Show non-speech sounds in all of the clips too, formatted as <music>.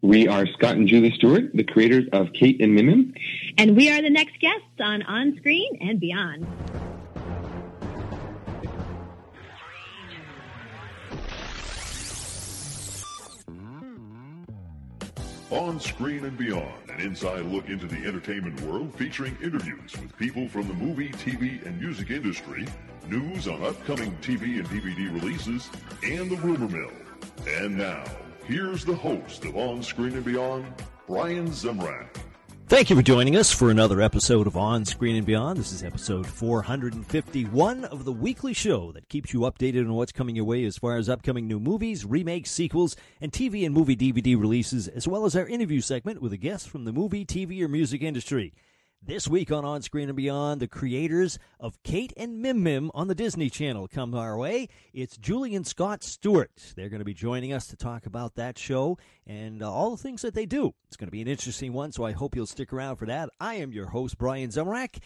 We are Scott and Julie Stewart, the creators of Kate and Mimim. And we are the next guests on On Screen and Beyond. On Screen and Beyond, an inside look into the entertainment world featuring interviews with people from the movie, TV, and music industry, news on upcoming TV and DVD releases, and the rumor mill. And now, here's the host of On Screen and Beyond, Brian Zemrak. Thank you for joining us for another episode of On Screen and Beyond. This is episode 451 of the weekly show that keeps you updated on what's coming your way as far as upcoming new movies, remakes, sequels, and TV and movie DVD releases, as well as our interview segment with a guest from the movie, TV, or music industry. This week on On Screen and Beyond, the creators of Kate and Mim Mim on the Disney Channel come our way. It's Julie and Scott Stewart. They're going to be joining us to talk about that show and uh, all the things that they do. It's going to be an interesting one, so I hope you'll stick around for that. I am your host, Brian Zemrak.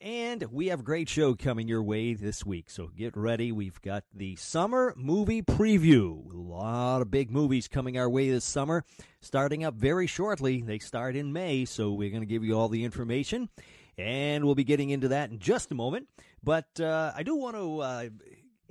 And we have a great show coming your way this week. So get ready. We've got the summer movie preview. A lot of big movies coming our way this summer, starting up very shortly. They start in May, so we're going to give you all the information. And we'll be getting into that in just a moment. But uh, I do want to uh,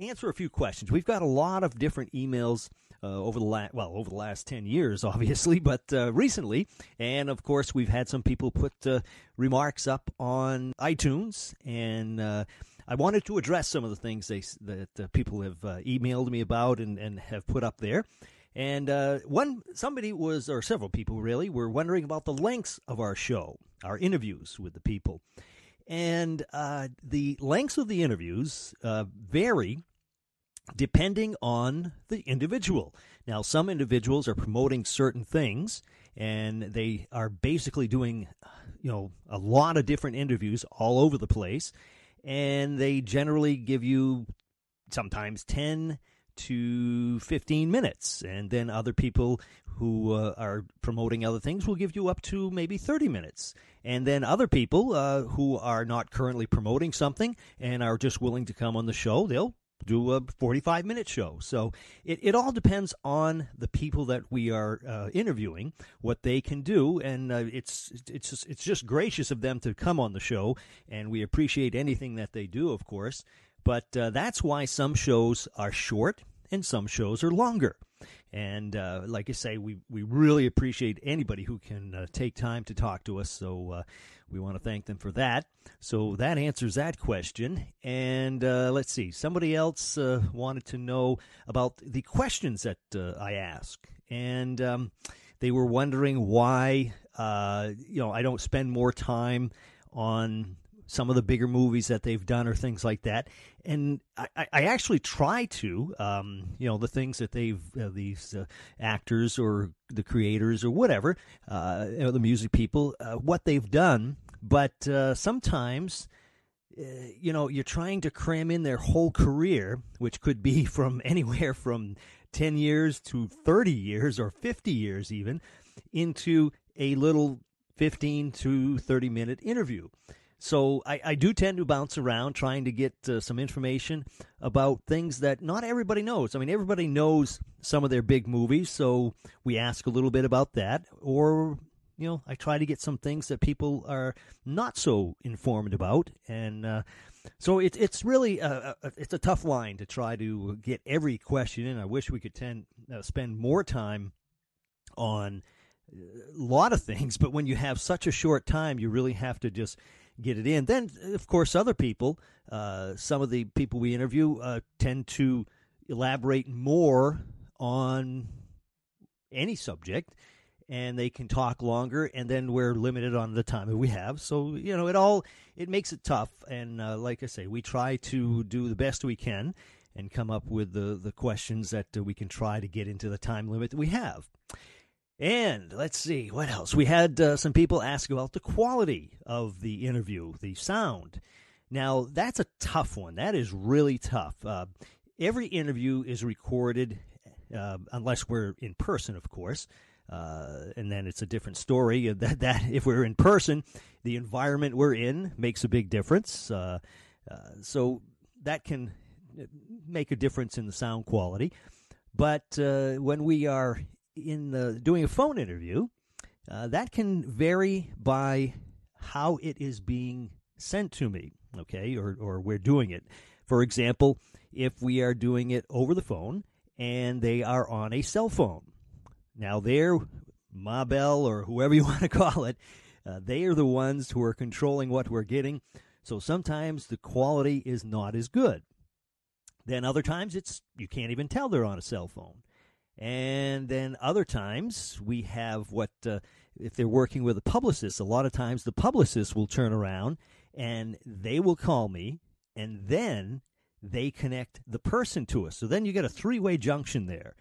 answer a few questions. We've got a lot of different emails uh, over the last well over the last 10 years <laughs> obviously but uh, recently. And of course we've had some people put uh, remarks up on iTunes. And uh, I wanted to address some of the things they, that uh, people have uh, emailed me about and, and have put up there. And one somebody was or several people really were wondering about the lengths of our show our interviews with the people. And the lengths of the interviews vary depending on the individual. Now, some individuals are promoting certain things and they are basically doing, you know, a lot of different interviews all over the place. And they generally give you sometimes 10 to 15 minutes. And then other people who uh, are promoting other things will give you up to maybe 30 minutes. And then other people uh, who are not currently promoting something and are just willing to come on the show, they'll do a 45 minute show. So it, it all depends on the people that we are uh, interviewing, what they can do. And uh, it's, it's, just, it's just gracious of them to come on the show. And we appreciate anything that they do, of course. But uh, that's why some shows are short and some shows are longer. And uh, like I say, we, we really appreciate anybody who can uh, take time to talk to us. So uh, we want to thank them for that. So that answers that question. And uh, let's see, somebody else uh, wanted to know about the questions that uh, I ask. And um, they were wondering why, you know, I don't spend more time on some of the bigger movies that they've done or things like that. And I, I actually try to, um, you know, the things that they've, uh, these uh, actors or the creators or whatever, uh, you know, the music people, uh, what they've done. But uh, sometimes, uh, you know, you're trying to cram in their whole career, which could be <laughs> from anywhere from 10 years to 30 years or 50 years even, into a little 15 to 30 minute interview. So I, I do tend to bounce around trying to get uh, some information about things that not everybody knows. I mean, everybody knows some of their big movies, so we ask a little bit about that. Or, you know, I try to get some things that people are not so informed about. And uh, so it, it's really a, a, it's a tough line to try to get every question in. I wish we could tend, uh, spend more time on a lot of things, but when you have such a short time, you really have to just get it in. Then, of course, other people, uh, some of the people we interview, uh, tend to elaborate more on any subject and they can talk longer and then we're limited on the time that we have. So you know it all it makes it tough. And uh, like i say we try to do the best we can and come up with the the questions that we can try to get into the time limit that we have and let's see what else. We had uh, some people ask about the quality of the interview, the sound. Now, that's a tough one. That is really tough. Uh, every interview is recorded, uh, unless we're in person, of course. Uh, and then it's a different story. <laughs> That, that if we're in person, the environment we're in makes a big difference. Uh, uh, so that can make a difference in the sound quality. But when we are in uh, doing a phone interview, uh, that can vary by how it is being sent to me, okay, or, or we're doing it. For example, if we are doing it over the phone and they are on a cell phone. Now, they're Ma Bell or whoever you <laughs> want to call it, uh, they are the ones who are controlling what we're getting. So sometimes the quality is not as good. Then other times it's you can't even tell they're on a cell phone. And then other times we have what uh, if they're working with a publicist, a lot of times the publicist will turn around and they will call me and then they connect the person to us. So then you get a three-way junction there.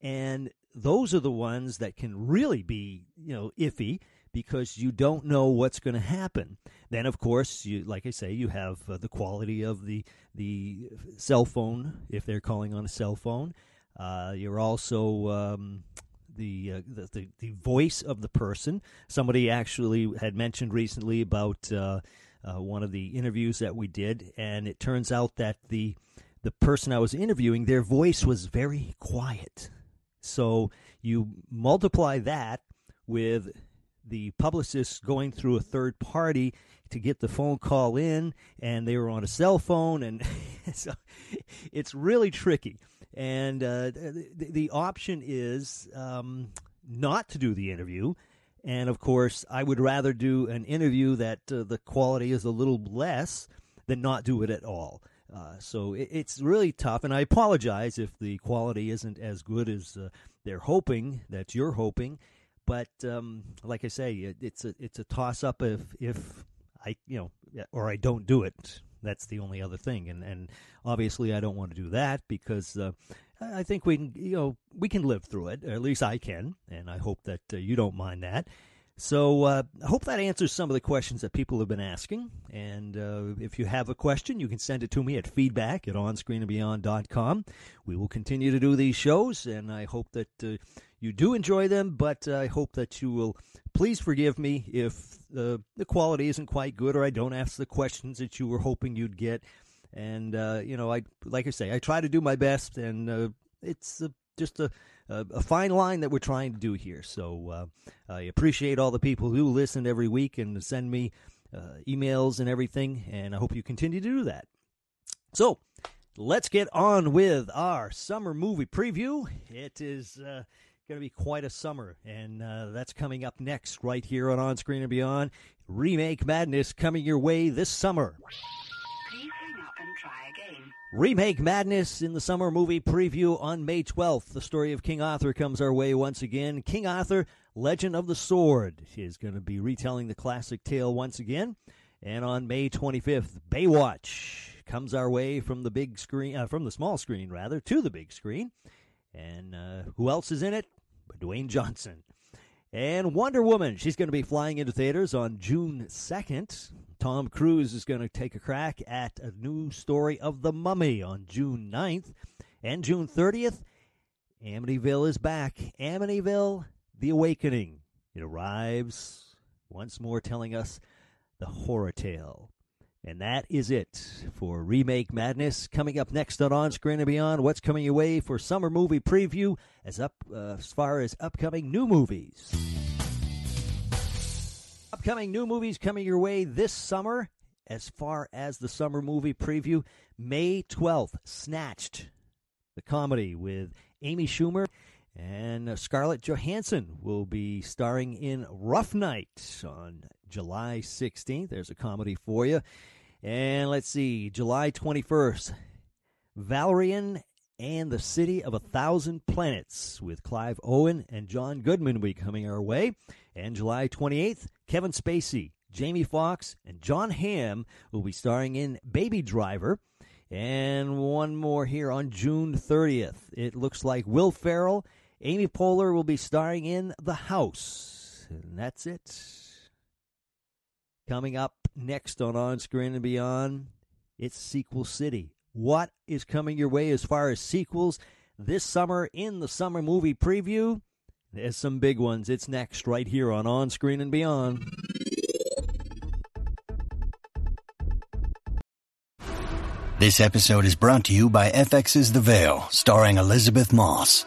And those are the ones that can really be, you know, iffy because you don't know what's going to happen. Then, of course, you like I say, you have uh, the quality of the the cell phone if they're calling on a cell phone. Uh, you're also um, the, uh, the, the the voice of the person. Somebody actually had mentioned recently about uh, uh, one of the interviews that we did, and it turns out that the the person I was interviewing, their voice was very quiet. So you multiply that with the publicist going through a third party to get the phone call in, and they were on a cell phone, and <laughs> so it's really tricky. And uh, the, the, option is um, not to do the interview. And of course, I would rather do an interview that uh, the quality is a little less than not do it at all. Uh, so it, it's really tough, and I apologize if the quality isn't as good as uh, they're hoping that you're hoping. But um, like I say, it, it's a it's a toss up if if I you know or I don't do it. That's the only other thing, and and obviously I don't want to do that because uh, I think we can you know we can live through it. at least I can, and I hope that uh, you don't mind that. So uh, I hope that answers some of the questions that people have been asking. And uh, if you have a question, you can send it to me at feedback at onscreenandbeyond.com. We will continue to do these shows, and I hope that uh, you do enjoy them, but I hope that you will please forgive me if the quality isn't quite good or I don't ask the questions that you were hoping you'd get. And, uh, you know, I like I say, I try to do my best, and uh, it's just a a, a, fine line that we're trying to do here. So uh, I appreciate all the people who listen every week and send me uh, emails and everything, and I hope you continue to do that. So let's get on with our summer movie preview. It is. Uh, going to be quite a summer, and uh, that's coming up next right here on On Screen and Beyond. Remake Madness coming your way this summer. Remake Madness in the summer movie preview on May 12th. The story of King Arthur comes our way once again. King Arthur, Legend of the Sword, is going to be retelling the classic tale once again. And on May 25th, Baywatch comes our way from the big screen, uh, from the small screen rather, to the big screen. And uh, who else is in it? Dwayne Johnson. And Wonder Woman, she's going to be flying into theaters on June 2nd. Tom Cruise is going to take a crack at a new story of The Mummy on June 9th. And June 30th, Amityville is back. Amityville, The Awakening. It arrives once more telling us the horror tale. And that is it for Remake Madness. Coming up next on On Screen and Beyond, what's coming your way for summer movie preview as up uh, as far as upcoming new movies. Upcoming new movies coming your way this summer as far as the summer movie preview. May 12th, Snatched, the comedy with Amy Schumer and Scarlett Johansson will be starring in Rough Night on July 16th. There's a comedy for you. And let's see, July 21st, Valerian and the City of a Thousand Planets with Clive Owen and John Goodman will be coming our way. And July 28th, Kevin Spacey, Jamie Foxx, and Jon Hamm will be starring in Baby Driver. And one more here on June 30th. It looks like Will Ferrell, Amy Poehler will be starring in The House. And that's it. Coming up next on On Screen and Beyond, it's Sequel City. What is coming your way as far as sequels this summer in the summer movie preview? There's some big ones. It's next right here on On Screen and Beyond. This episode is brought to you by FX's The Veil, starring Elisabeth Moss.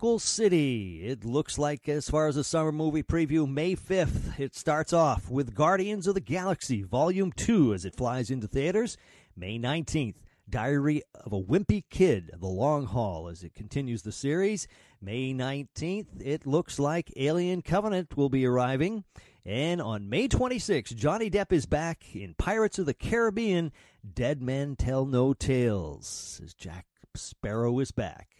City. It looks like, as far as the summer movie preview, May 5th, it starts off with Guardians of the Galaxy Volume 2 as it flies into theaters. May 19th, Diary of a Wimpy Kid, The Long Haul, as it continues the series. May 19th, it looks like Alien Covenant will be arriving. And on May 26th, Johnny Depp is back in Pirates of the Caribbean Dead Men Tell No Tales, as Jack Sparrow is back.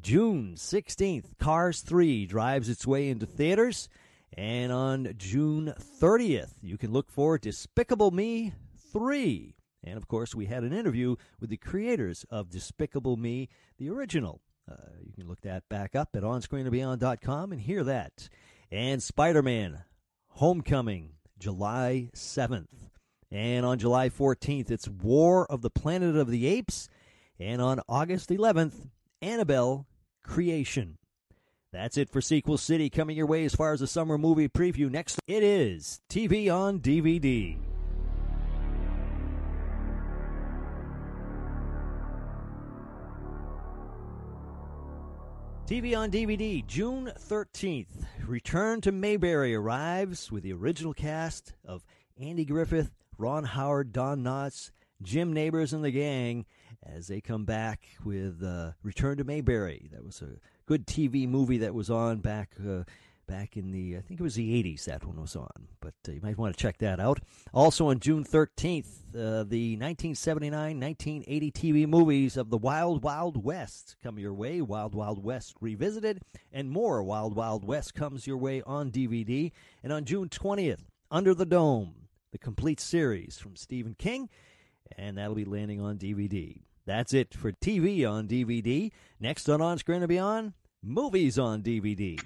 June 16th, Cars 3 drives its way into theaters. And on June 30th, you can look for Despicable Me 3. And of course, we had an interview with the creators of Despicable Me, the original. Uh, you can look that back up at onscreenandbeyond.com and hear that. And Spider Man Homecoming, July 7th. And on July 14th, it's War of the Planet of the Apes. And on August 11th, Annabelle Creation. That's it for Sequel City coming your way as far as the summer movie preview. Next, it is TV on DVD. TV on DVD, June 13th. Return to Mayberry arrives with the original cast of Andy Griffith, Ron Howard, Don Knotts, Jim Nabors, and the gang as they come back with uh, Return to Mayberry. That was a good TV movie that was on back uh, back in the I think it was the 80s that one was on. But uh, you might want to check that out. Also on June 13th, uh, the 1979-1980 TV movies of the Wild Wild West come your way. Wild Wild West revisited, and more Wild Wild West comes your way on DVD. And on June 20th, Under the Dome, the complete series from Stephen King, and that'll be landing on DVD. That's it for TV on DVD. Next on On Screen and Beyond, movies on DVD.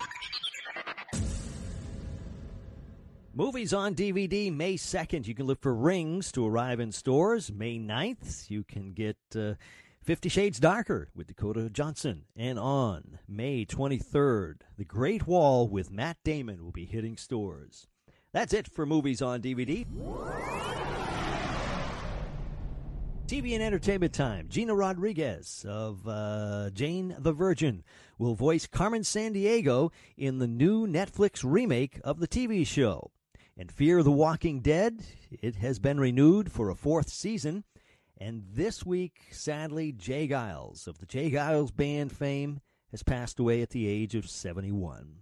Movies on DVD May 2nd. You can look for Rings to arrive in stores. May 9th, you can get uh, Fifty Shades Darker with Dakota Johnson. And on May 23rd, The Great Wall with Matt Damon will be hitting stores. That's it for Movies on DVD. TV and entertainment time. Gina Rodriguez of uh, Jane the Virgin will voice Carmen Sandiego in the new Netflix remake of the TV show. And Fear the Walking Dead, it has been renewed for a fourth season. And this week, sadly, J. Geils of the J. Geils Band fame has passed away at the age of 71.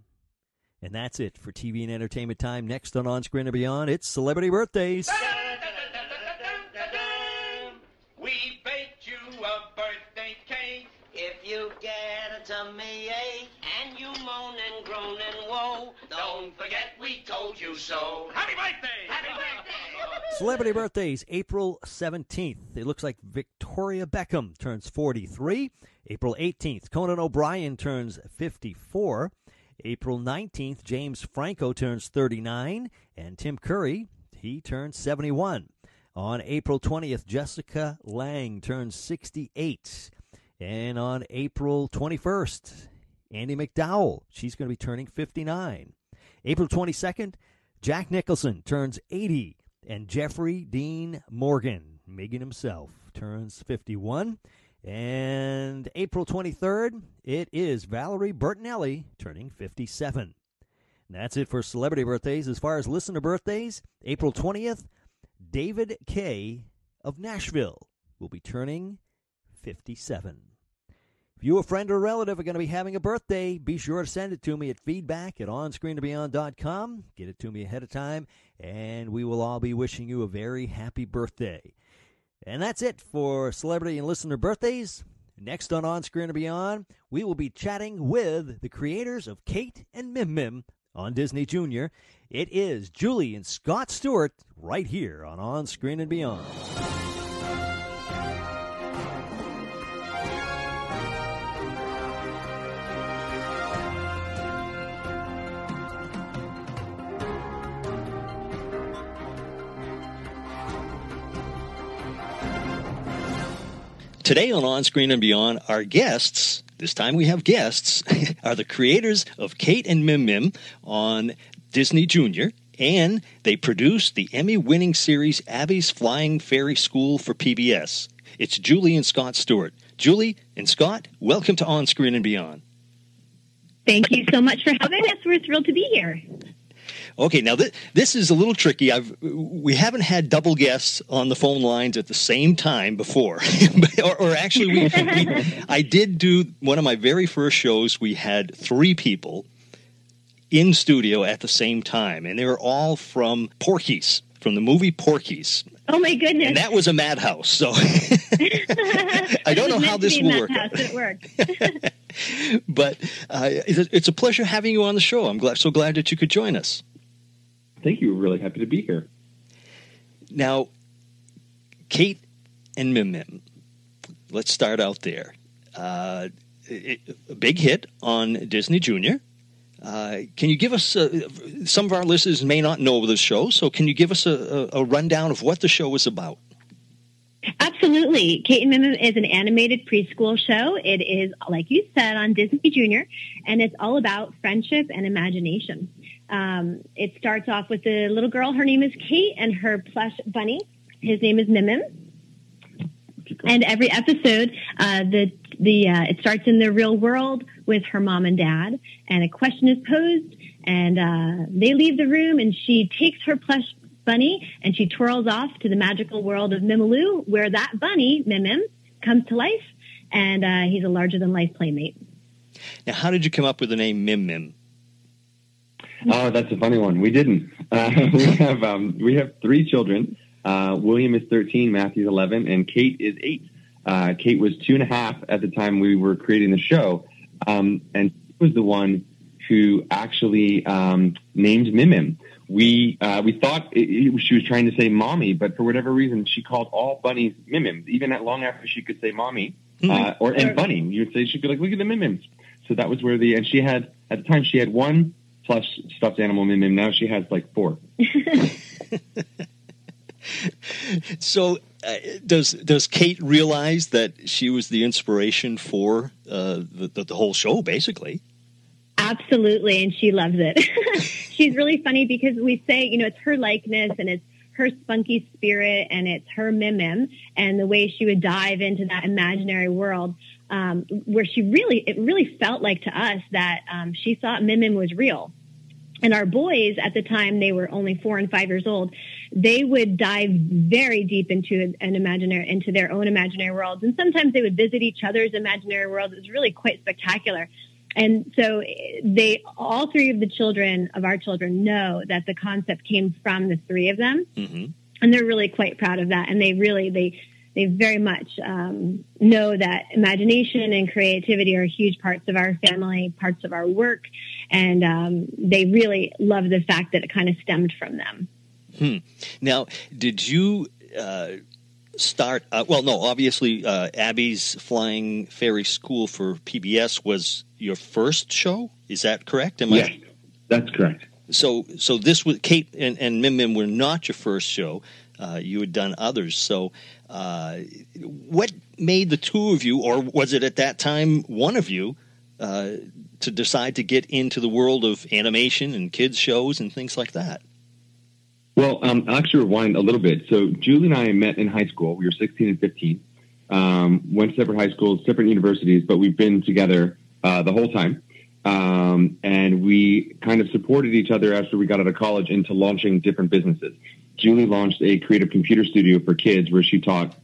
And that's it for TV and entertainment time. Next on On Screen and Beyond, it's Celebrity Birthdays. We baked you a birthday cake. If you get a tummy ache and you moan and groan and woe, don't forget we told you so. Happy birthday! Happy birthday! <laughs> Celebrity birthdays, April 17th. It looks like Victoria Beckham turns 43. April 18th, Conan O'Brien turns 54. April 19th, James Franco turns 39. And Tim Curry, he turns 71. On April 20th, Jessica Lange turns 68. And on April 21st, Andie MacDowell, she's going to be turning 59. April 22nd, Jack Nicholson turns 80. And Jeffrey Dean Morgan, Negan himself, turns 51. And April 23rd, it is Valerie Bertinelli turning 57. And that's it for celebrity birthdays. As far as listener birthdays, April 20th, David Kay of Nashville will be turning 57. If you, a friend, or relative are going to be having a birthday, be sure to send it to me at feedback at onscreenandbeyond.com. Get it to me ahead of time, and we will all be wishing you a very happy birthday. And that's it for celebrity and listener birthdays. Next on On Screen and Beyond, we will be chatting with the creators of Kate and Mim Mim on Disney Junior. It is Julie and Scott Stewart right here on On Screen and Beyond. Today on On Screen and Beyond, our guests this time we have guests, <laughs> are the creators of Kate and Mim Mim on Disney Junior, and they produced the Emmy winning series Abby's Flying Fairy School for PBS. It's Julie and Scott Stewart. Julie and Scott, welcome to On Screen and Beyond. Thank you so much for having us. We're thrilled to be here. Okay, now th- this is a little tricky. I've we haven't had double guests on the phone lines at the same time before, <laughs> or, or, actually, we, we, I did do one of my very first shows. We had three people in studio at the same time, and they were all from Porky's, from the movie Porky's. Oh my goodness! And that was a madhouse. So <laughs> I don't know how this will work. It worked. <laughs> but uh, it's a pleasure having you on the show. I'm glad, so glad that you could join us. Thank you. We're really happy to be here. Now, Kate and Mim Mim. Let's start out there. Uh, it, a big hit on Disney Junior. Uh, can you give us uh, some of our listeners may not know the show, so can you give us a, a, a rundown of what the show is about? Absolutely. Kate and Mim is an animated preschool show. It is, like you said, on Disney Junior, and it's all about friendship and imagination. Um, it starts off with a little girl. Her name is Kate, and her plush bunny. His name is Mim Mim. And every episode, uh, the the uh, it starts in the real world with her mom and dad, and a question is posed, and uh, they leave the room, and she takes her plush bunny and she twirls off to the magical world of Mimiloo, where that bunny, Mim Mim, comes to life, and uh, he's a larger than life playmate. Now, how did you come up with the name Mim Mim? Oh, that's a funny one. We didn't. <laughs> Uh, we have um, we have three children. Uh, William is 13, Matthew's 11, and Kate is eight. Uh, Kate was two and a half at the time we were creating the show, um, and she was the one who actually um, named Mim Mim we uh, we thought it, it, she was trying to say mommy, but for whatever reason, she called all bunnies mimims, even at long after she could say mommy mm-hmm. uh, or and bunny. You'd say she'd be like, look at the mimims. So that was where the and she had at the time she had one plush stuffed animal mimim. Now she has like four. <laughs> so uh, does does Kate realize that she was the inspiration for uh, the, the, the whole show, basically? Absolutely, and she loves it. <laughs> She's really funny because we say, you know, it's her likeness and it's her spunky spirit and it's her mimim and the way she would dive into that imaginary world um, where she really, it really felt like to us that um, she thought mimim was real. And our boys at the time, they were only four and five years old. They would dive very deep into an imaginary, into their own imaginary worlds. And sometimes they would visit each other's imaginary worlds. It was really quite spectacular. And so they, all three of the children of our children know that the concept came from the three of them. Mm-hmm. And they're really quite proud of that. And they really, they, they very much um, know that imagination and creativity are huge parts of our family, parts of our work, and um, they really love the fact that it kind of stemmed from them. Hmm. Now, did you uh, start? Uh, well, no, obviously, uh, Abby's Flying Fairy School for PBS was your first show. Is that correct? Am yes, I... that's correct. So, so this was Kate and, and Mim Mim were not your first show. Uh, you had done others. So, uh, what made the two of you, or was it at that time one of you, uh, to decide to get into the world of animation and kids shows and things like that? Well, um, I'll actually rewind a little bit. So, Julie and I met in high school. We were 16 and 15. Um, went to separate high schools, separate universities, but we've been together uh, the whole time. Um, and we kind of supported each other after we got out of college into launching different businesses. Julie launched a creative computer studio for kids where she taught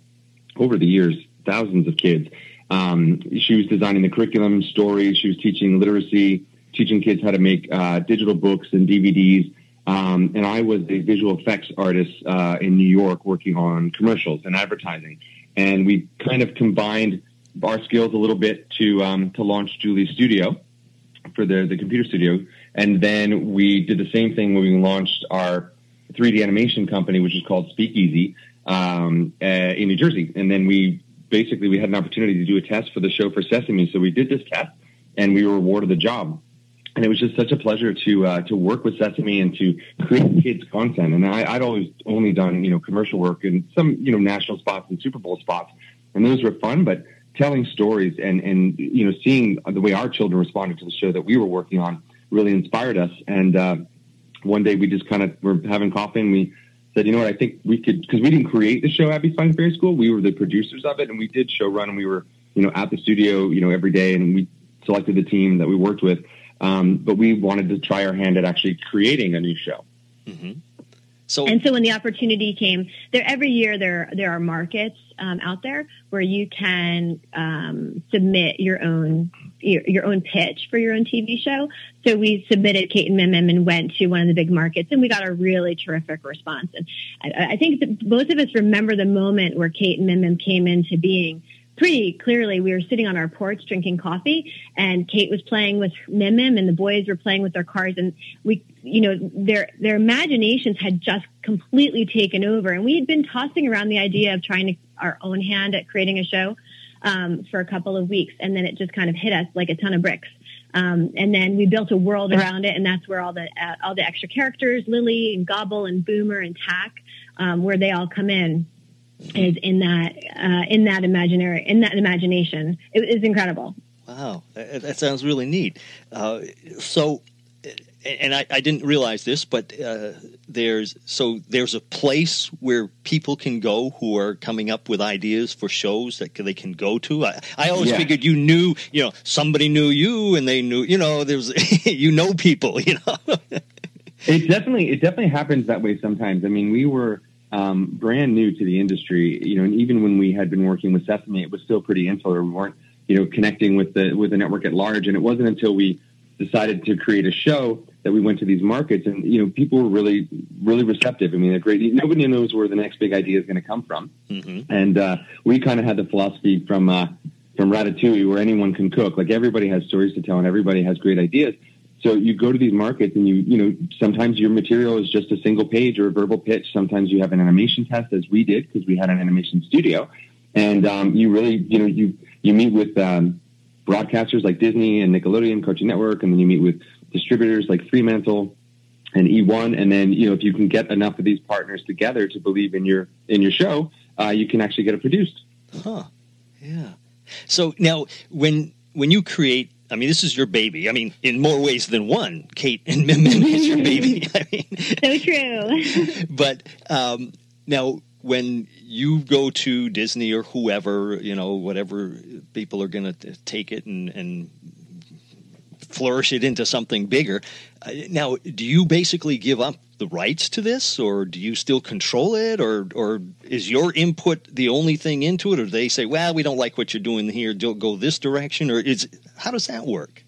over the years thousands of kids. Um, she was designing the curriculum, stories. She was teaching literacy, teaching kids how to make uh, digital books and DVDs. Um, and I was a visual effects artist uh, in New York working on commercials and advertising. And we kind of combined our skills a little bit to um, to launch Julie's studio for the the computer studio, and then we did the same thing when we launched our 3D animation company, which is called Speakeasy um, uh, in New Jersey, and then we basically we had an opportunity to do a test for the show for Sesame, so we did this test, and we were awarded the job. And it was just such a pleasure to uh, to work with Sesame and to create kids content. And I, I'd always only done you know commercial work and some you know national spots and Super Bowl spots, and those were fun. But telling stories and and you know seeing the way our children responded to the show that we were working on really inspired us. And uh, one day we just kind of were having coffee and we said, you know what, I think we could because we didn't create the show Abby's Fun Fairy School. We were the producers of it, and we did show run, and we were you know at the studio you know every day, and we selected the team that we worked with. Um, but we wanted to try our hand at actually creating a new show. Mm-hmm. So and so when the opportunity came, there every year there there are markets um, out there where you can um, submit your own your, your, own pitch for your own TV show. So we submitted Kate and Mim and went to one of the big markets, and we got a really terrific response. And I, I think that both of us remember the moment where Kate and Mim came into being pretty clearly we were sitting on our porch drinking coffee and Kate was playing with Mim and the boys were playing with their cars and we you know their their imaginations had just completely taken over and we had been tossing around the idea of trying to our own hand at creating a show um, for a couple of weeks and then it just kind of hit us like a ton of bricks um, and then we built a world around it and that's where all the uh, all the extra characters Lily and Gobble and Boomer and Tack um, where they all come in is in that uh, in that imaginary in that imagination. It is incredible. Wow, that, that sounds really neat. Uh, so, and I, I, didn't realize this, but uh, there's so there's a place where people can go who are coming up with ideas for shows that they can go to. I, I always yeah. figured you knew, you know, somebody knew you, and they knew, you know, there's <laughs> you know people, <laughs> you know. it definitely it definitely happens that way sometimes. I mean, we were um, brand new to the industry, you know, and even when we had been working with Sesame, it was still pretty insular. We weren't, you know, connecting with the with the network at large, and it wasn't until we decided to create a show that we went to these markets, and you know, people were really, really receptive. I mean, they're great. Nobody knows where the next big idea is going to come from, mm-hmm. and uh, we kind of had the philosophy from uh, from Ratatouille, where anyone can cook. Like everybody has stories to tell, and everybody has great ideas. So you go to these markets and you, you know, sometimes your material is just a single page or a verbal pitch. Sometimes you have an animation test as we did because we had an animation studio. And um, you really, you know, you, you meet with um, broadcasters like Disney and Nickelodeon, Cartoon Network, and then you meet with distributors like Fremantle and E1. And then, you know, if you can get enough of these partners together to believe in your, in your show, uh, you can actually get it produced. Huh. Yeah. So now when, when you create I mean, this is your baby. I mean, in more ways than one, Kate and <laughs> Mim Mim is your baby. <laughs> I mean, so true. <laughs> but um, now, when you go to Disney or whoever, you know, whatever people are going to take it and, and flourish it into something bigger. Uh, now, do you basically give up the rights to this, or do you still control it, or or is your input the only thing into it, or they say, "Well, we don't like what you're doing here, don't go this direction," or is how does that work?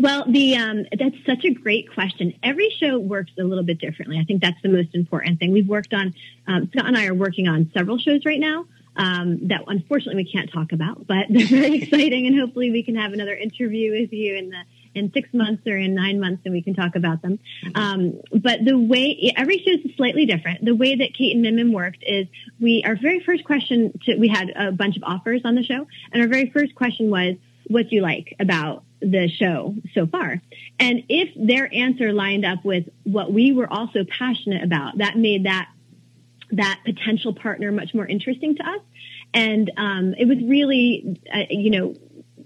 Well, the um, that's such a great question. Every show works a little bit differently. I think that's the most important thing. We've worked on um, Scott and I are working on several shows right now um, that unfortunately we can't talk about, but <laughs> they're very <laughs> exciting, and hopefully we can have another interview with you in the in six months or in nine months, and we can talk about them. Mm-hmm. Um, but the way every show is slightly different. The way that Kate and Mim Mim worked is we our very first question to, we had a bunch of offers on the show, and our very first question was, "What do you like about the show so far?" And if their answer lined up with what we were also passionate about, that made that that potential partner much more interesting to us. And um, it was really, uh, you know,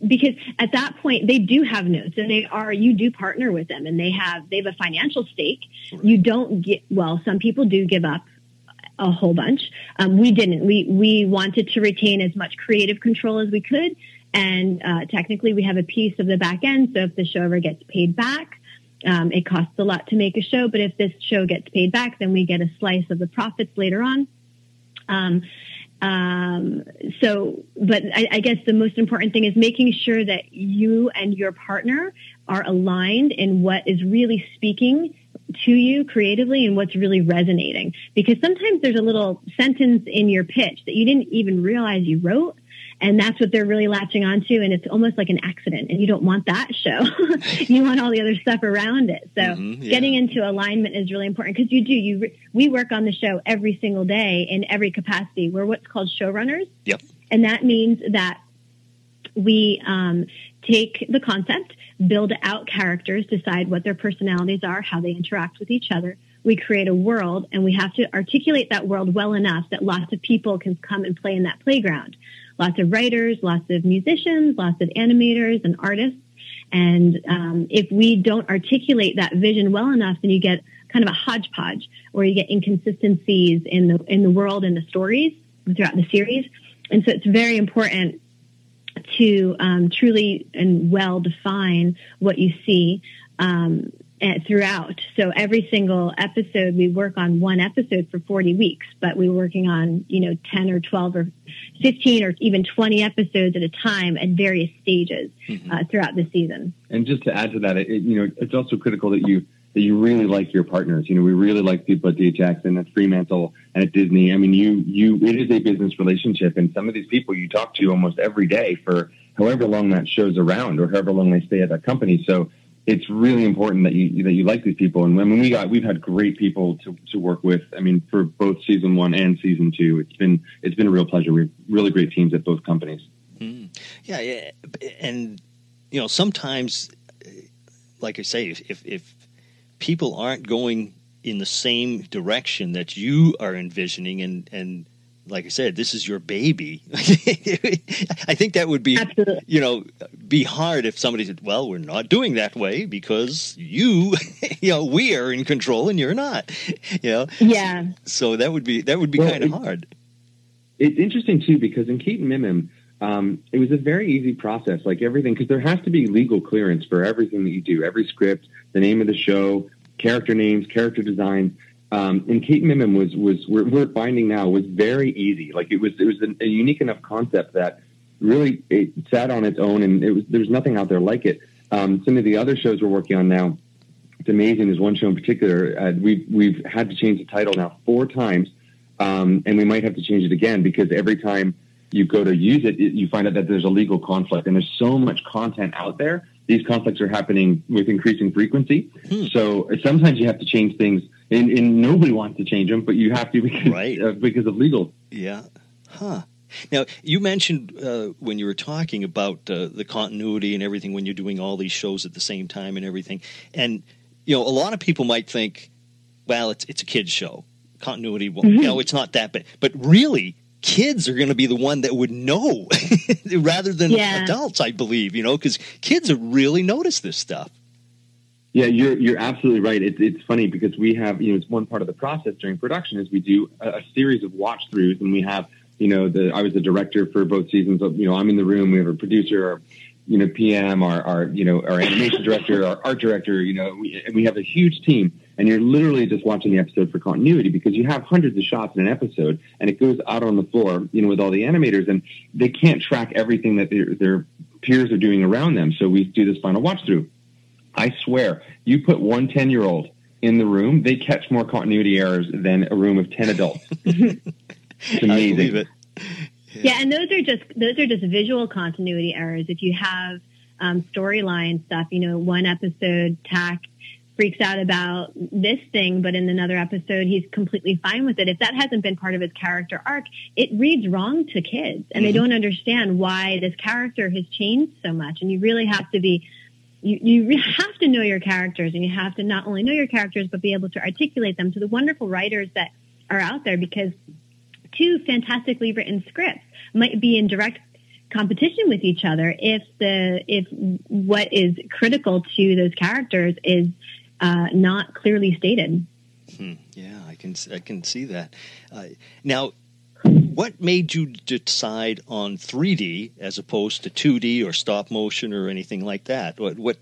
because at that point they do have notes and they are you do partner with them and they have they have a financial stake. Right. You don't get well. Some people do give up a whole bunch. Um, we didn't. We we wanted to retain as much creative control as we could, and uh, technically we have a piece of the back end. So if the show ever gets paid back, um, it costs a lot to make a show, but if this show gets paid back, then we get a slice of the profits later on. Um, um, so, but I, I, guess the most important thing is making sure that you and your partner are aligned in what is really speaking to you creatively and what's really resonating. Because sometimes there's a little sentence in your pitch that you didn't even realize you wrote and that's what they're really latching onto. And it's almost like an accident. And you don't want that show. <laughs> You want all the other stuff around it. So mm-hmm, yeah. getting into alignment is really important. Because you do you we work on the show every single day in every capacity. We're what's called showrunners. Yep. And that means that we um, take the concept build out characters decide what their personalities are how they interact with each other. We create a world and we have to articulate that world well enough that lots of people can come and play in that playground. Lots of writers, lots of musicians, lots of animators and artists. And um, if we don't articulate that vision well enough, then you get kind of a hodgepodge, or you get inconsistencies in the in the world and the stories throughout the series. And so it's very important to um, truly and well define what you see um, throughout. So every single episode, we work on one episode for 40 weeks, but we're working on, you know, 10 or 12 or 15 or even 20 episodes at a time at various stages mm-hmm. uh, throughout the season. And just to add to that, it, you know, it's also critical that you that you really like your partners. You know, we really like people at DHX and at Fremantle and at Disney. I mean, you you it is a business relationship, and some of these people you talk to almost every day for however long that show's around or however long they stay at that company. So it's really important that you that you like these people. And when we got, we've had great people to, to work with. I mean, for both season one and season two, it's been it's been a real pleasure. We have really great teams at both companies. Mm. Yeah, yeah, and you know, sometimes, like I say, if if people aren't going in the same direction that you are envisioning, and and like I said, this is your baby. <laughs> I think that would be, Absolutely. you know, be hard if somebody said, "Well, we're not doing that way because you, <laughs> you know, we are in control and you're not." You know, yeah. So that would be that would be well, kind of hard. It's interesting too because in Kate and Mim Mim, um, it was a very easy process, like everything, because there has to be legal clearance for everything that you do, every script, the name of the show, character names, character designs um, and Kate Mimim was was we're, we're, finding now was very easy. Like it was it was a, a, unique enough concept that really it sat on its own, and it was there was nothing out there like it. Um, some of the other shows we're working on now, it's amazing. There's one show in particular uh, we've we've had to change the title now four times, um, and we might have to change it again because every time you go to use it, it, you find out that there's a legal conflict, and there's so much content out there. These conflicts are happening with increasing frequency. Hmm. So sometimes you have to change things and, and nobody wants to change them, but you have to because right. uh, because of legal. Yeah. Huh. Now, you mentioned uh, when you were talking about uh, the continuity and everything when you're doing all these shows at the same time and everything, and you know, a lot of people might think, well, it's it's a kids show, continuity. Well, mm-hmm. you know, it's not that bad, but really, kids are going to be the one that would know <laughs> rather than yeah. adults. I believe, you know, because kids have really noticed this stuff. Yeah, you're you're absolutely right. It's it's funny because we have you know it's one part of the process during production is we do a, a series of watch throughs and we have you know the I was the director for both seasons. Of, you know I'm in the room. We have a producer, our, you know PM, our our you know our animation <laughs> director, our art director. You know we, and we have a huge team. And you're literally just watching the episode for continuity because you have hundreds of shots in an episode, and it goes out on the floor, you know, with all the animators, and they can't track everything that their, their peers are doing around them. So we do this final watch through I swear, you put one 10 year old in the room, they catch more continuity errors than a room of 10 adults. <laughs> it's amazing. It. Yeah. yeah. and those are just those are just visual continuity errors. If you have um, storyline stuff, you know, one episode Tak freaks out about this thing, but in another episode he's completely fine with it. If that hasn't been part of his character arc, it reads wrong to kids, and mm-hmm. they don't understand why this character has changed so much. And you really have to be you, you have to know your characters and you have to not only know your characters, but be able to articulate them to the wonderful writers that are out there because two fantastically written scripts might be in direct competition with each other if the if what is critical to those characters is uh, not clearly stated. Hmm. Yeah, I can I can see that. Uh, now, what made you decide on 3D as opposed to 2D or stop motion or anything like that? What what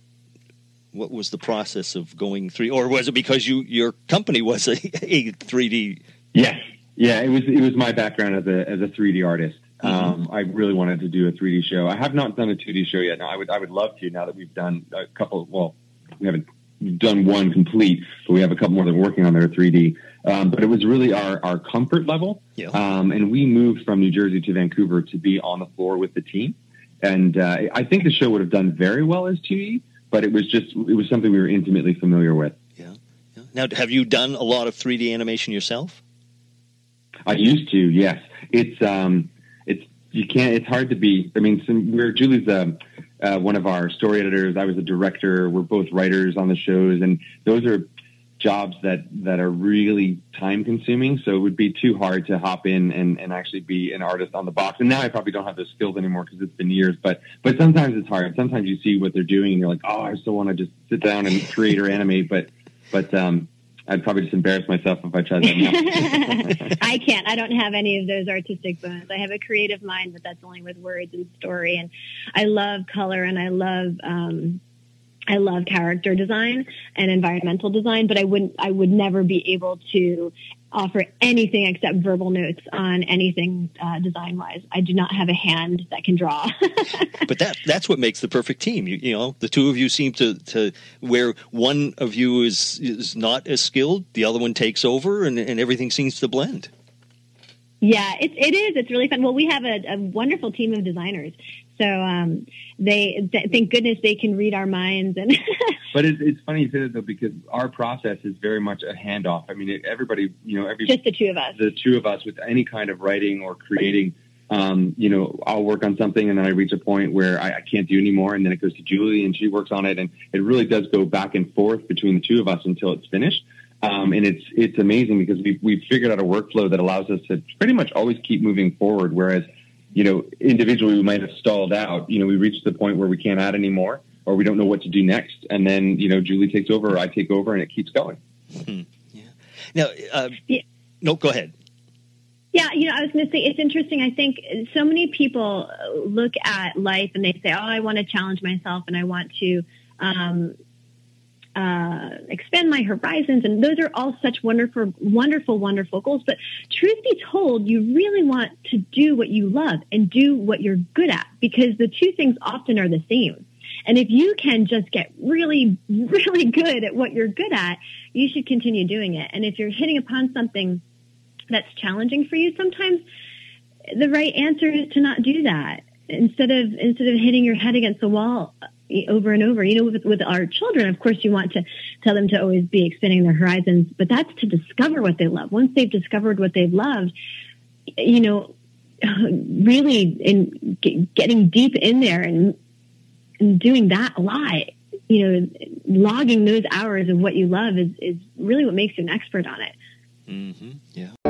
what was the process of going 3 or was it because you your company was a, a 3D? Yes. Yeah, it was it was my background as a as a 3D artist. Mm-hmm. Um, I really wanted to do a 3D show. I have not done a 2D show yet. Now I would I would love to now that we've done a couple well, we haven't done one complete, but we have a couple more that we're working on that are 3D. Um, but it was really our, our comfort level. Yeah. Um, and we moved from New Jersey to Vancouver to be on the floor with the team. And uh, I think the show would have done very well as 2D, but it was just, it was something we were intimately familiar with. Yeah. yeah. Now, have you done a lot of 3D animation yourself? I used to, yes. It's, um, it's, you can't, it's hard to be, I mean, some, we're, Julie's, um, uh, one of our story editors. I was a director. We're both writers on the shows, and those are jobs that that are really time consuming. So it would be too hard to hop in and, and actually be an artist on the box. And now I probably don't have those skills anymore because it's been years. But but sometimes it's hard. Sometimes you see what they're doing and you're like, oh, I still want to just sit down and create or animate. But but um, I'd probably just embarrass myself if I tried that. <laughs> I can't. I don't have any of those artistic bones. I have a creative mind, but that's only with words and story. And I love color and I love um, I love character design and environmental design, but I wouldn't, I would never be able to offer anything except verbal notes on anything uh, design wise. I do not have a hand that can draw. <laughs> but that that's what makes the perfect team. You, you, know, the two of you seem to, to where one of you is is not as skilled, the other one takes over, and, and everything seems to blend. Yeah, it, it is. It's really fun. Well, we have a, a wonderful team of designers. So um, they, th- thank goodness they can read our minds. And <laughs> but it's, it's funny you say that though because our process is very much a handoff. I mean, everybody, you know, every just the two of us, the two of us with any kind of writing or creating. Um, you know, I'll work on something and then I reach a point where I, I can't do anymore, and then it goes to Julie and she works on it, and it really does go back and forth between the two of us until it's finished. Um, and it's it's amazing because we we've figured out a workflow that allows us to pretty much always keep moving forward. Whereas, you know, individually we might have stalled out. You know, we reached the point where we can't add anymore, or we don't know what to do next, and then you know Julie takes over, or I take over, and it keeps going. Hmm. Yeah. Now, uh, yeah. no, go ahead. Yeah, you know, I was going to say it's interesting. I think so many people look at life and they say, "Oh, I want to challenge myself and I want to." Um, uh, expand my horizons. And those are all such wonderful, wonderful, wonderful goals. But truth be told, you really want to do what you love and do what you're good at because the two things often are the same. And if you can just get really, <laughs> really good at what you're good at, you should continue doing it. And if you're hitting upon something that's challenging for you, sometimes the right answer is to not do that. Instead of instead of hitting your head against the wall over and over. You know, with, with our children, of course, you want to tell them to always be expanding their horizons, but that's to discover what they love. Once they've discovered what they've loved, you know, really in getting deep in there and, and doing that a lot, you know, logging those hours of what you love is, is really what makes you an expert on it. Mm-hmm. Yeah.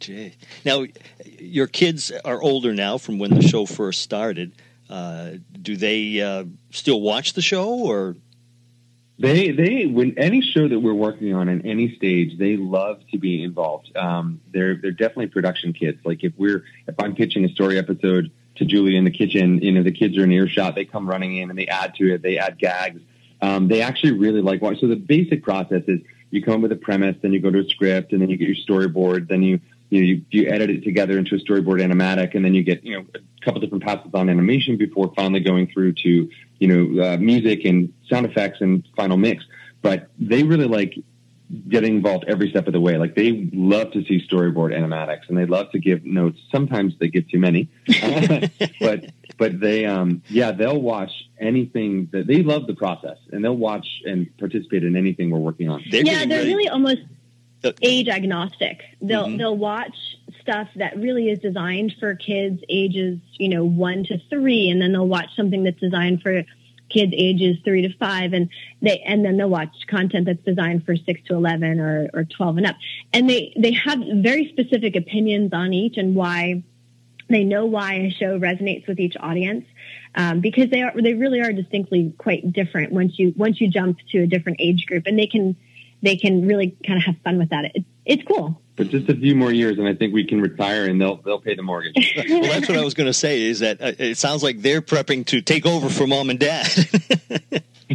Jay. Now, your kids are older now from when the show first started. Uh, do they uh, still watch the show, or they they when any show that we're working on in any stage, they love to be involved. Um, they're they're definitely production kids. Like if we're if I'm pitching a story episode to Julie in the kitchen, you know the kids are in earshot. They come running in and they add to it. They add gags. Um, they actually really like watching. So the basic process is you come up with a premise, then you go to a script, and then you get your storyboard, then you you know, you, you edit it together into a storyboard animatic, and then you get, you know, a couple different passes on animation before finally going through to, you know, uh, music and sound effects and final mix. But they really like getting involved every step of the way. Like they love to see storyboard animatics and they love to give notes. Sometimes they give too many, <laughs> but, but they, um, yeah, they'll watch anything that they love the process and they'll watch and participate in anything we're working on. They're yeah, they're ready. really almost age agnostic. They'll mm-hmm. they'll watch stuff that really is designed for kids ages, you know, one to three, and then they'll watch something that's designed for kids ages three to five, and they and then they'll watch content that's designed for six to eleven or, or twelve and up. And they they have very specific opinions on each and why they know why a show resonates with each audience um, because they are they really are distinctly quite different once you once you jump to a different age group, and they can they can really kind of have fun with that. It, it's cool. But just a few more years, and I think we can retire, and they'll they'll pay the mortgage. <laughs> well, that's what I was going to say. Is that uh, it sounds like they're prepping to take over for mom and dad. <laughs>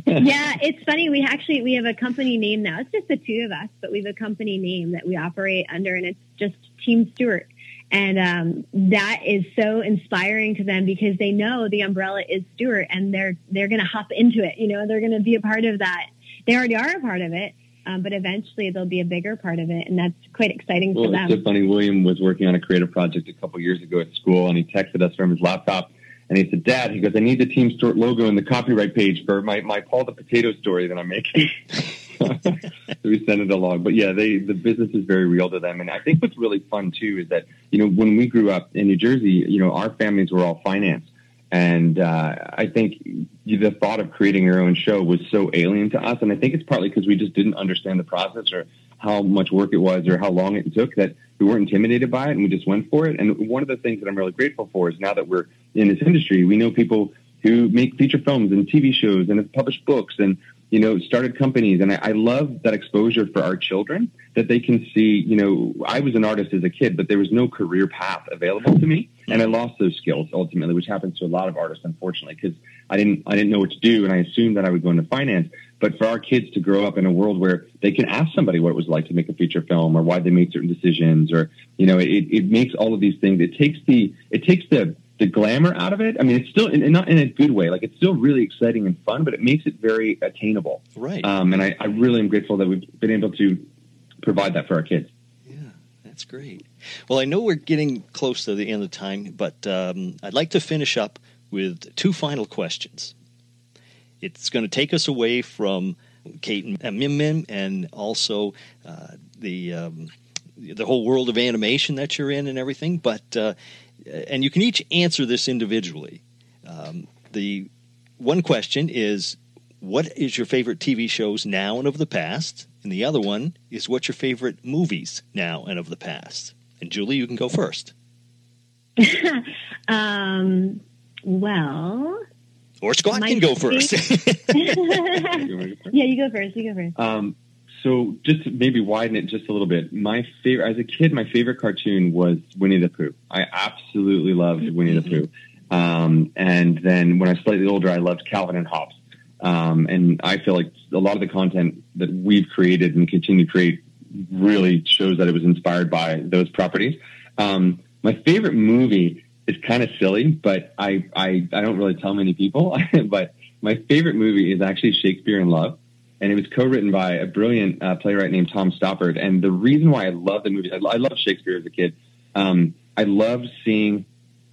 yeah, it's funny. We actually we have a company name now. It's just the two of us, but we have a company name that we operate under, and it's just Team Stewart. And um, that is so inspiring to them because they know the umbrella is Stewart and they're they're going to hop into it. You know, they're going to be a part of that. They already are a part of it, um, but eventually they'll be a bigger part of it, and that's quite exciting well, for them. It's so funny. William was working on a creative project a couple years ago at school, and he texted us from his laptop. And he said, Dad, he goes, I need the Team Stewart logo in the copyright page for my, my Paul the Potato story that I'm making. <laughs> so we sent it along. But yeah, they the business is very real to them. And I think what's really fun too is that you know when we grew up in New Jersey, you know our families were all finance, and uh, I think the thought of creating your own show was so alien to us. And I think it's partly because we just didn't understand the process or how much work it was or how long it took that we weren't intimidated by it and we just went for it. And one of the things that I'm really grateful for is now that we're in this industry, we know people who make feature films and TV shows and have published books and you know, started companies. And I, I love that exposure for our children that they can see, you know, I was an artist as a kid, but there was no career path available to me. And I lost those skills ultimately, which happens to a lot of artists, unfortunately, because I didn't, I didn't know what to do. And I assumed that I would go into finance. But for our kids to grow up in a world where they can ask somebody what it was like to make a feature film or why they made certain decisions or, you know, it, it makes all of these things. It takes the, it takes the, the glamour out of it. I mean, it's still in, not in a good way. Like it's still really exciting and fun, but it makes it very attainable. Right. Um, and I, I really am grateful that we've been able to provide that for our kids. Yeah, that's great. Well, I know we're getting close to the end of time, but um, I'd like to finish up with two final questions. It's going to take us away from Kate and Mim Mim and also uh, the um, the whole world of animation that you're in and everything, but uh, and you can each answer this individually. Um, the one question is, what is your favorite TV shows now and of the past? And the other one is, what's your favorite movies now and of the past? And Julie, you can go first. <laughs> um, well, or Scott can go first. <laughs> <laughs> yeah, you go first. You go first. Um, so just to maybe widen it just a little bit. My favorite, as a kid, my favorite cartoon was Winnie the Pooh. I absolutely loved Winnie the Pooh. Um, and then when I was slightly older, I loved Calvin and Hobbes. Um, and I feel like a lot of the content that we've created and continue to create really shows that it was inspired by those properties. Um, my favorite movie is kind of silly, but I, I, I don't really tell many people, <laughs> but my favorite movie is actually Shakespeare in Love and it was co-written by a brilliant uh, playwright named Tom Stoppard. And the reason why I love the movie, I, I Shakespeare as a kid. Um, I loved seeing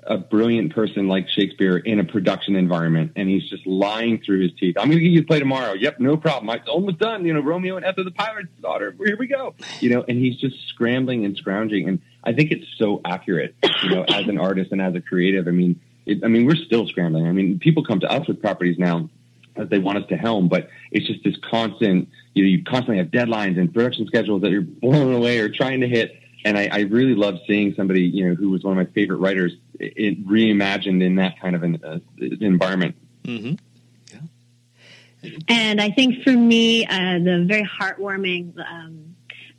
a brilliant person like Shakespeare in a production environment, and he's just lying through his teeth. I'm going to get you to play tomorrow. Yep, no problem. It's almost done. You know, Romeo and Ethel, the pirate's daughter. Here we go. You know, and he's just scrambling and scrounging, and I think it's so accurate. You know, as an artist and as a creative, I mean, it, I mean, we're still scrambling. I mean, people come to us with properties now that they want us to helm, but it's just this constant, you know, you constantly have deadlines and production schedules that you're <laughs> blown away or trying to hit. And I, I really love seeing somebody, you know, who was one of my favorite writers it, reimagined in that kind of an uh, environment. Mm-hmm. Yeah. And I think for me, uh, the very heartwarming, um,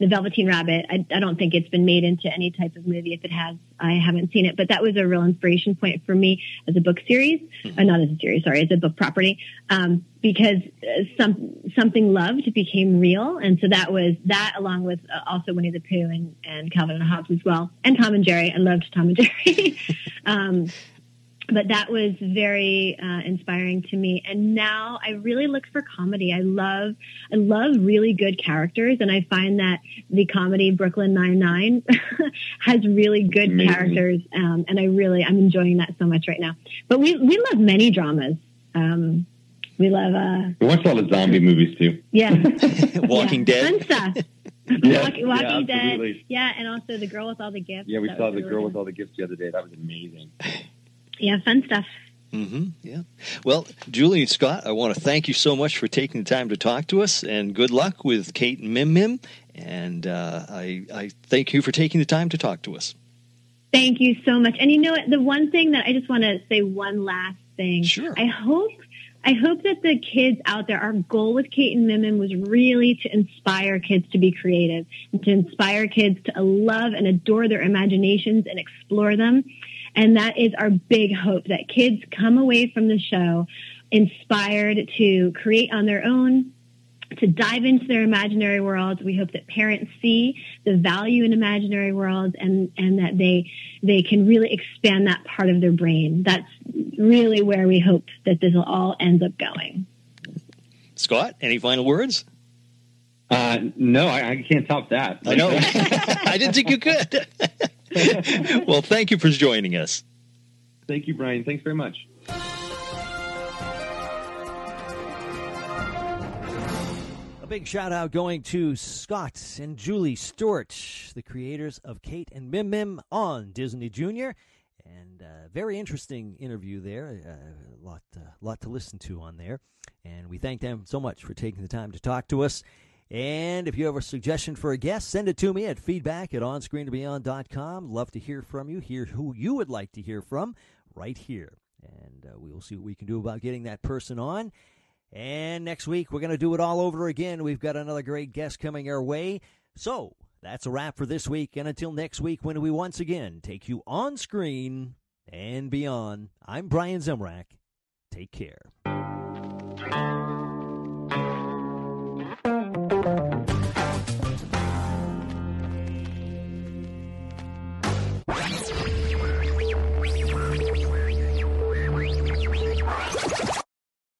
the Velveteen Rabbit. I, I, don't think it's been made into any type of movie. If it has, I haven't seen it. But that was a real inspiration point for me as a book series, mm-hmm. uh, not as a series, sorry, as a book property, um, because uh, some something loved became real, and so that was that, along with uh, also Winnie the Pooh and, and Calvin and Hobbes as well, and Tom and Jerry. I loved Tom and Jerry. <laughs> um, but that was very uh, inspiring to me. And now I really look for comedy. I love, I love really good characters, and I find that the comedy Brooklyn Nine Nine <laughs> has really good Amazing. characters, um, and I really, I'm enjoying that so much right now. But we we love many dramas. Um, we love. Uh, we watch all the zombie movies too. Yeah, <laughs> <laughs> Walking yeah. Dead. Fun stuff. Yeah, Walking, Walking yeah, Dead. Yeah, and also the girl with all the gifts. Yeah, we that saw the really girl good. with all the gifts the other day. That was amazing yeah, fun stuff. Mm-hmm. Yeah. Well, Julie and Scott, I want to thank you so much for taking the time to talk to us, and good luck with Kate and Mim Mim. And uh, I, I thank you for taking the time to talk to us. Thank you so much. And you know what? The one thing that I just want to say one last thing. Sure. I hope I hope that the kids out there, our goal with Kate and Mim Mim was really to inspire kids to be creative and to inspire kids to love and adore their imaginations and explore them. And that is our big hope that kids come away from the show inspired to create on their own to dive into their imaginary worlds. We hope that parents see the value in imaginary worlds and, and that they, they can really expand that part of their brain. That's really where we hope that this will all end up going. Scott, any final words? Uh, no, I, I, can't top that. I know. <laughs> I didn't think you could. <laughs> <laughs> well, thank you for joining us. Thank you, Brian. Thanks very much. A big shout out going to Scott and Julie Stewart, the creators of Kate and Mim Mim on Disney Junior. And uh, very interesting interview there. A uh, lot, uh, lot to listen to on there. And we thank them so much for taking the time to talk to us. And if you have a suggestion for a guest, send it to me at feedback at onscreenandbeyond.com. Love to hear from you, hear who you would like to hear from right here. And uh, we will see what we can do about getting that person on. And next week, we're going to do it all over again. We've got another great guest coming our way. So that's a wrap for this week. And until next week, when we once again take you on screen and beyond, I'm Brian Zemrak. Take care.